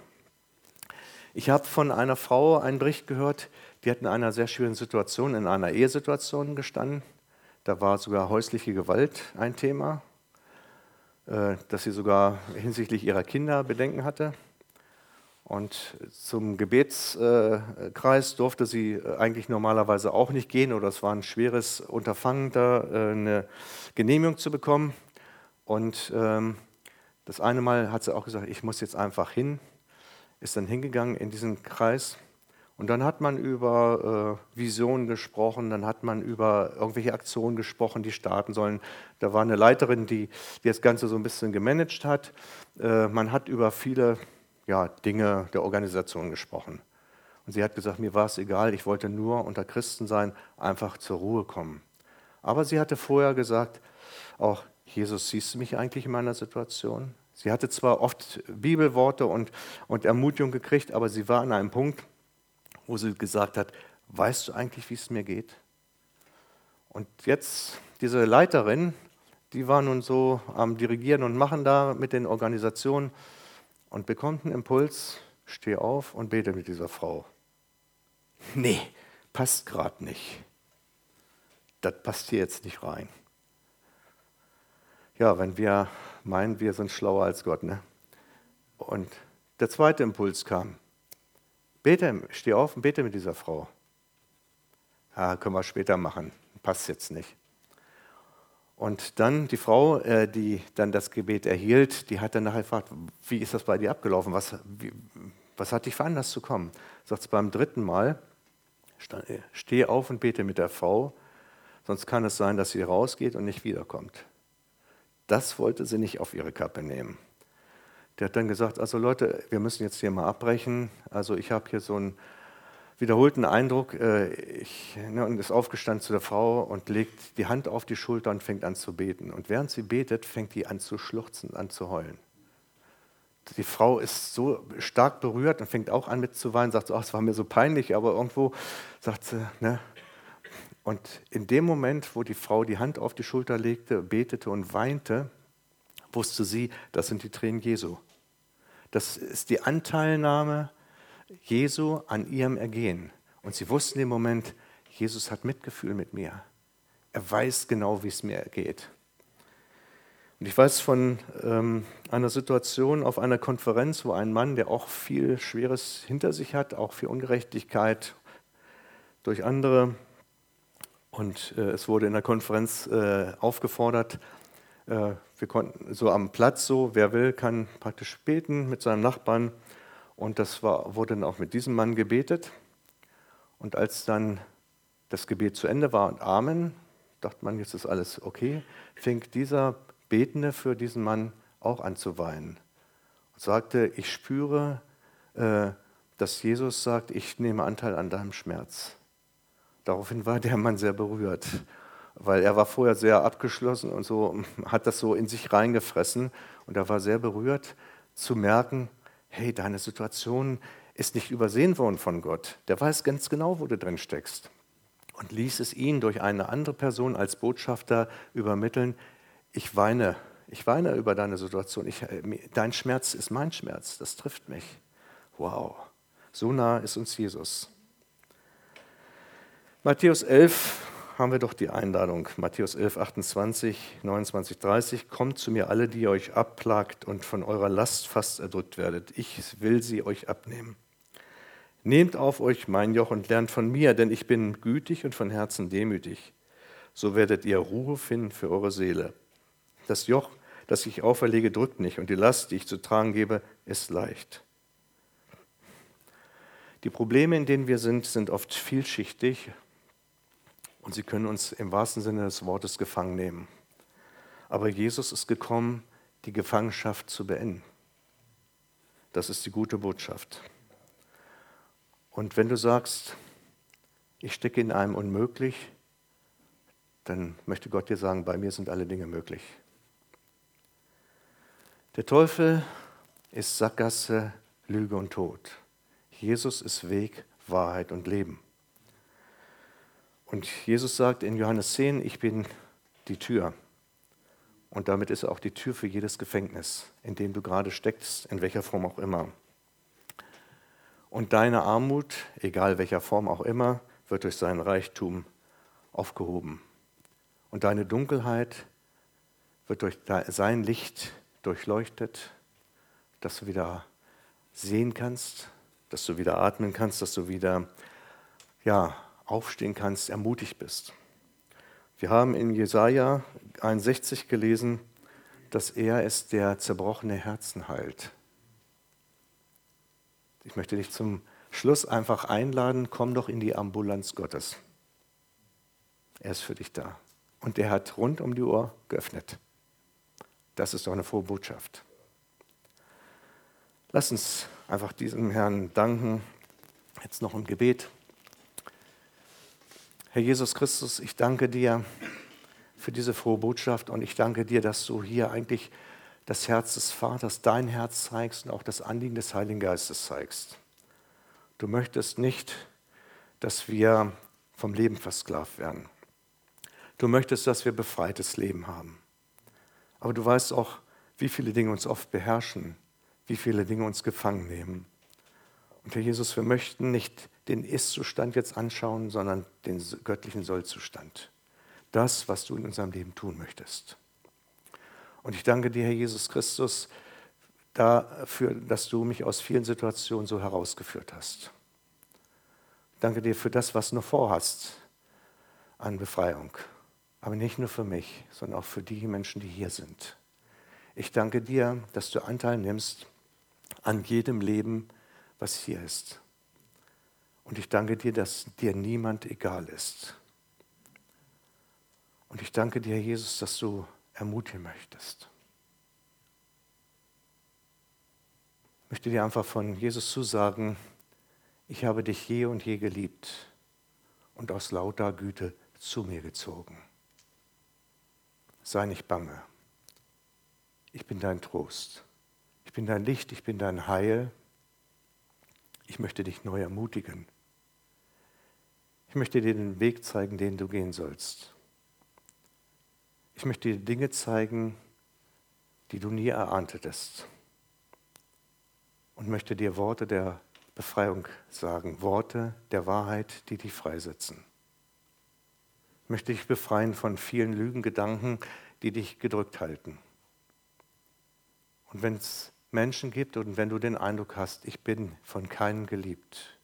Ich habe von einer Frau einen Bericht gehört, die hat in einer sehr schweren Situation, in einer Ehesituation gestanden. Da war sogar häusliche Gewalt ein Thema. Äh, dass sie sogar hinsichtlich ihrer Kinder Bedenken hatte. Und zum Gebetskreis durfte sie äh, eigentlich normalerweise auch nicht gehen oder es war ein schweres Unterfangen, da äh, eine Genehmigung zu bekommen. Und ähm, das eine Mal hat sie auch gesagt, ich muss jetzt einfach hin, ist dann hingegangen in diesen Kreis und dann hat man über äh, Visionen gesprochen, dann hat man über irgendwelche Aktionen gesprochen, die starten sollen. Da war eine Leiterin, die, die das Ganze so ein bisschen gemanagt hat. Äh, man hat über viele ja, Dinge der Organisation gesprochen. Und sie hat gesagt, mir war es egal, ich wollte nur unter Christen sein, einfach zur Ruhe kommen. Aber sie hatte vorher gesagt, auch Jesus, siehst du mich eigentlich in meiner Situation? Sie hatte zwar oft Bibelworte und, und Ermutigung gekriegt, aber sie war an einem Punkt, wo sie gesagt hat, weißt du eigentlich, wie es mir geht? Und jetzt, diese Leiterin, die war nun so am Dirigieren und Machen da mit den Organisationen und bekommt einen Impuls, steh auf und bete mit dieser Frau. Nee, passt gerade nicht. Das passt hier jetzt nicht rein. Ja, wenn wir meinen, wir sind schlauer als Gott, ne? Und der zweite Impuls kam. Bete, steh auf und bete mit dieser Frau. Ja, können wir später machen, passt jetzt nicht. Und dann die Frau, äh, die dann das Gebet erhielt, die hat dann nachher gefragt, wie ist das bei dir abgelaufen? Was, wie, was hat dich veranlasst zu kommen? Sagt sie beim dritten Mal, äh, steh auf und bete mit der Frau, sonst kann es sein, dass sie rausgeht und nicht wiederkommt. Das wollte sie nicht auf ihre Kappe nehmen. Der hat dann gesagt, also Leute, wir müssen jetzt hier mal abbrechen. Also ich habe hier so einen wiederholten Eindruck, äh, ich, ne, und ist aufgestanden zu der Frau und legt die Hand auf die Schulter und fängt an zu beten. Und während sie betet, fängt die an zu schluchzen, an zu heulen. Die Frau ist so stark berührt und fängt auch an mit zu weinen, sagt so, ach, es war mir so peinlich, aber irgendwo sagt sie, ne? Und in dem Moment, wo die Frau die Hand auf die Schulter legte, betete und weinte, wusste sie, das sind die Tränen Jesu. Das ist die Anteilnahme Jesu an ihrem Ergehen. Und sie wussten im Moment, Jesus hat Mitgefühl mit mir. Er weiß genau, wie es mir geht. Und ich weiß von ähm, einer Situation auf einer Konferenz, wo ein Mann, der auch viel Schweres hinter sich hat, auch viel Ungerechtigkeit durch andere, und äh, es wurde in der Konferenz äh, aufgefordert, äh, wir konnten so am Platz so, wer will, kann praktisch beten mit seinem Nachbarn. Und das war, wurde dann auch mit diesem Mann gebetet. Und als dann das Gebet zu Ende war und Amen, dachte man, jetzt ist alles okay, fing dieser Betende für diesen Mann auch an zu weinen. Und sagte, ich spüre, äh, dass Jesus sagt, ich nehme Anteil an deinem Schmerz. Daraufhin war der Mann sehr berührt, weil er war vorher sehr abgeschlossen und so hat das so in sich reingefressen und er war sehr berührt zu merken, hey, deine Situation ist nicht übersehen worden von Gott. Der weiß ganz genau, wo du drin steckst und ließ es ihn durch eine andere Person als Botschafter übermitteln. Ich weine, ich weine über deine Situation. Ich, äh, dein Schmerz ist mein Schmerz. Das trifft mich. Wow, so nah ist uns Jesus. Matthäus 11 haben wir doch die Einladung. Matthäus 11, 28, 29, 30. Kommt zu mir alle, die euch abplagt und von eurer Last fast erdrückt werdet. Ich will sie euch abnehmen. Nehmt auf euch mein Joch und lernt von mir, denn ich bin gütig und von Herzen demütig. So werdet ihr Ruhe finden für eure Seele. Das Joch, das ich auferlege, drückt nicht und die Last, die ich zu tragen gebe, ist leicht. Die Probleme, in denen wir sind, sind oft vielschichtig und sie können uns im wahrsten Sinne des Wortes gefangen nehmen. Aber Jesus ist gekommen, die Gefangenschaft zu beenden. Das ist die gute Botschaft. Und wenn du sagst, ich stecke in einem Unmöglich, dann möchte Gott dir sagen, bei mir sind alle Dinge möglich. Der Teufel ist Sackgasse, Lüge und Tod. Jesus ist Weg, Wahrheit und Leben. Und Jesus sagt in Johannes 10, ich bin die Tür. Und damit ist er auch die Tür für jedes Gefängnis, in dem du gerade steckst, in welcher Form auch immer. Und deine Armut, egal welcher Form auch immer, wird durch seinen Reichtum aufgehoben. Und deine Dunkelheit wird durch sein Licht durchleuchtet, dass du wieder sehen kannst, dass du wieder atmen kannst, dass du wieder ja, aufstehen kannst, ermutigt bist. Wir haben in Jesaja 61 gelesen, dass er ist, der zerbrochene Herzen heilt. Ich möchte dich zum Schluss einfach einladen, komm doch in die Ambulanz Gottes. Er ist für dich da. Und er hat rund um die Uhr geöffnet. Das ist doch eine frohe Botschaft. Lass uns einfach diesem Herrn danken. Jetzt noch ein Gebet. Herr Jesus Christus, ich danke dir für diese frohe Botschaft und ich danke dir, dass du hier eigentlich das Herz des Vaters, dein Herz zeigst und auch das Anliegen des Heiligen Geistes zeigst. Du möchtest nicht, dass wir vom Leben versklavt werden. Du möchtest, dass wir befreites Leben haben. Aber du weißt auch, wie viele Dinge uns oft beherrschen, wie viele Dinge uns gefangen nehmen. Und Herr Jesus, wir möchten nicht den Ist-Zustand jetzt anschauen, sondern den göttlichen Soll-Zustand. Das, was du in unserem Leben tun möchtest. Und ich danke dir, Herr Jesus Christus, dafür, dass du mich aus vielen Situationen so herausgeführt hast. Ich danke dir für das, was du noch vorhast an Befreiung. Aber nicht nur für mich, sondern auch für die Menschen, die hier sind. Ich danke dir, dass du Anteil nimmst an jedem Leben, was hier ist. Und ich danke dir, dass dir niemand egal ist. Und ich danke dir, Jesus, dass du ermutigen möchtest. Ich möchte dir einfach von Jesus zusagen, ich habe dich je und je geliebt und aus lauter Güte zu mir gezogen. Sei nicht bange. Ich bin dein Trost. Ich bin dein Licht, ich bin dein Heil. Ich möchte dich neu ermutigen. Ich möchte dir den Weg zeigen, den du gehen sollst. Ich möchte dir Dinge zeigen, die du nie erahntest. Und möchte dir Worte der Befreiung sagen, Worte der Wahrheit, die dich freisetzen. Ich möchte dich befreien von vielen Lügengedanken, die dich gedrückt halten. Und wenn es Menschen gibt und wenn du den Eindruck hast, ich bin von keinem geliebt,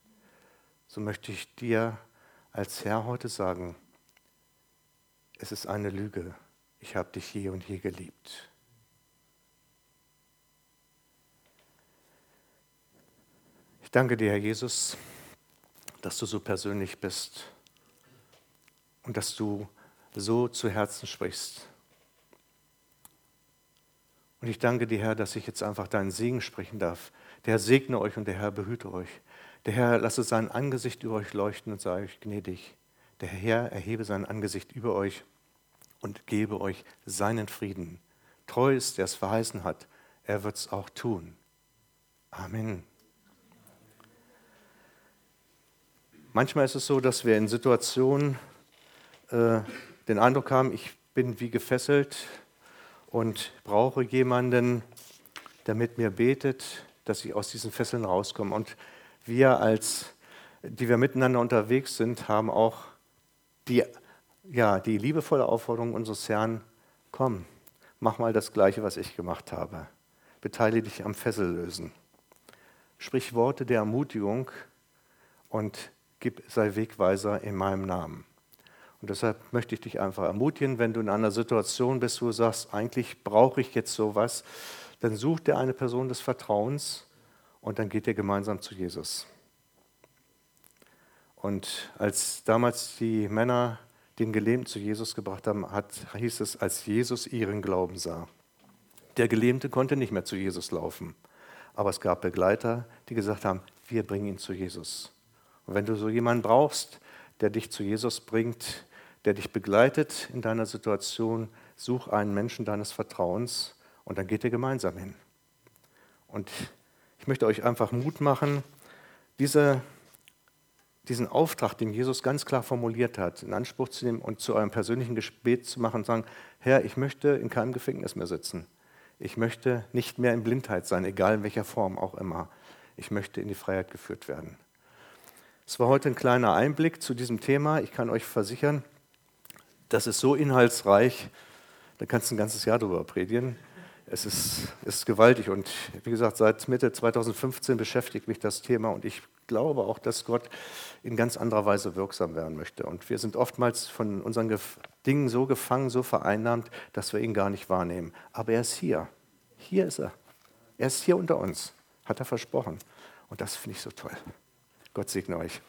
so möchte ich dir als Herr heute sagen, es ist eine Lüge, ich habe dich je und je geliebt. Ich danke dir, Herr Jesus, dass du so persönlich bist und dass du so zu Herzen sprichst. Und ich danke dir, Herr, dass ich jetzt einfach deinen Segen sprechen darf. Der Herr segne euch und der Herr behüte euch. Der Herr lasse sein Angesicht über euch leuchten und sei euch gnädig. Der Herr erhebe sein Angesicht über euch und gebe euch seinen Frieden. Treu ist, der es verheißen hat. Er wird es auch tun. Amen. Manchmal ist es so, dass wir in Situationen äh, den Eindruck haben, ich bin wie gefesselt, und brauche jemanden, der mit mir betet, dass ich aus diesen Fesseln rauskomme. Und wir als, die wir miteinander unterwegs sind, haben auch die, ja, die liebevolle Aufforderung unseres Herrn, komm, mach mal das Gleiche, was ich gemacht habe. Beteilige dich am Fessellösen. Sprich Worte der Ermutigung und gib, sei Wegweiser in meinem Namen. Und deshalb möchte ich dich einfach ermutigen, wenn du in einer Situation bist, wo du sagst, eigentlich brauche ich jetzt sowas, dann such dir eine Person des Vertrauens und dann geht ihr gemeinsam zu Jesus. Und als damals die Männer den Gelähmten zu Jesus gebracht haben, hat, hieß es, als Jesus ihren Glauben sah. Der Gelähmte konnte nicht mehr zu Jesus laufen, aber es gab Begleiter, die gesagt haben, wir bringen ihn zu Jesus. Und wenn du so jemanden brauchst, der dich zu Jesus bringt, der dich begleitet in deiner Situation. Such einen Menschen deines Vertrauens und dann geht ihr gemeinsam hin. Und ich möchte euch einfach Mut machen, diese, diesen Auftrag, den Jesus ganz klar formuliert hat, in Anspruch zu nehmen und zu eurem persönlichen Gebet zu machen und sagen, Herr, ich möchte in keinem Gefängnis mehr sitzen. Ich möchte nicht mehr in Blindheit sein, egal in welcher Form auch immer. Ich möchte in die Freiheit geführt werden. Es war heute ein kleiner Einblick zu diesem Thema. Ich kann euch versichern, das ist so inhaltsreich, da kannst du ein ganzes Jahr drüber predigen. Es ist, ist gewaltig und wie gesagt, seit Mitte 2015 beschäftigt mich das Thema und ich glaube auch, dass Gott in ganz anderer Weise wirksam werden möchte. Und wir sind oftmals von unseren Dingen so gefangen, so vereinnahmt, dass wir ihn gar nicht wahrnehmen. Aber er ist hier. Hier ist er. Er ist hier unter uns, hat er versprochen. Und das finde ich so toll. Gott segne euch.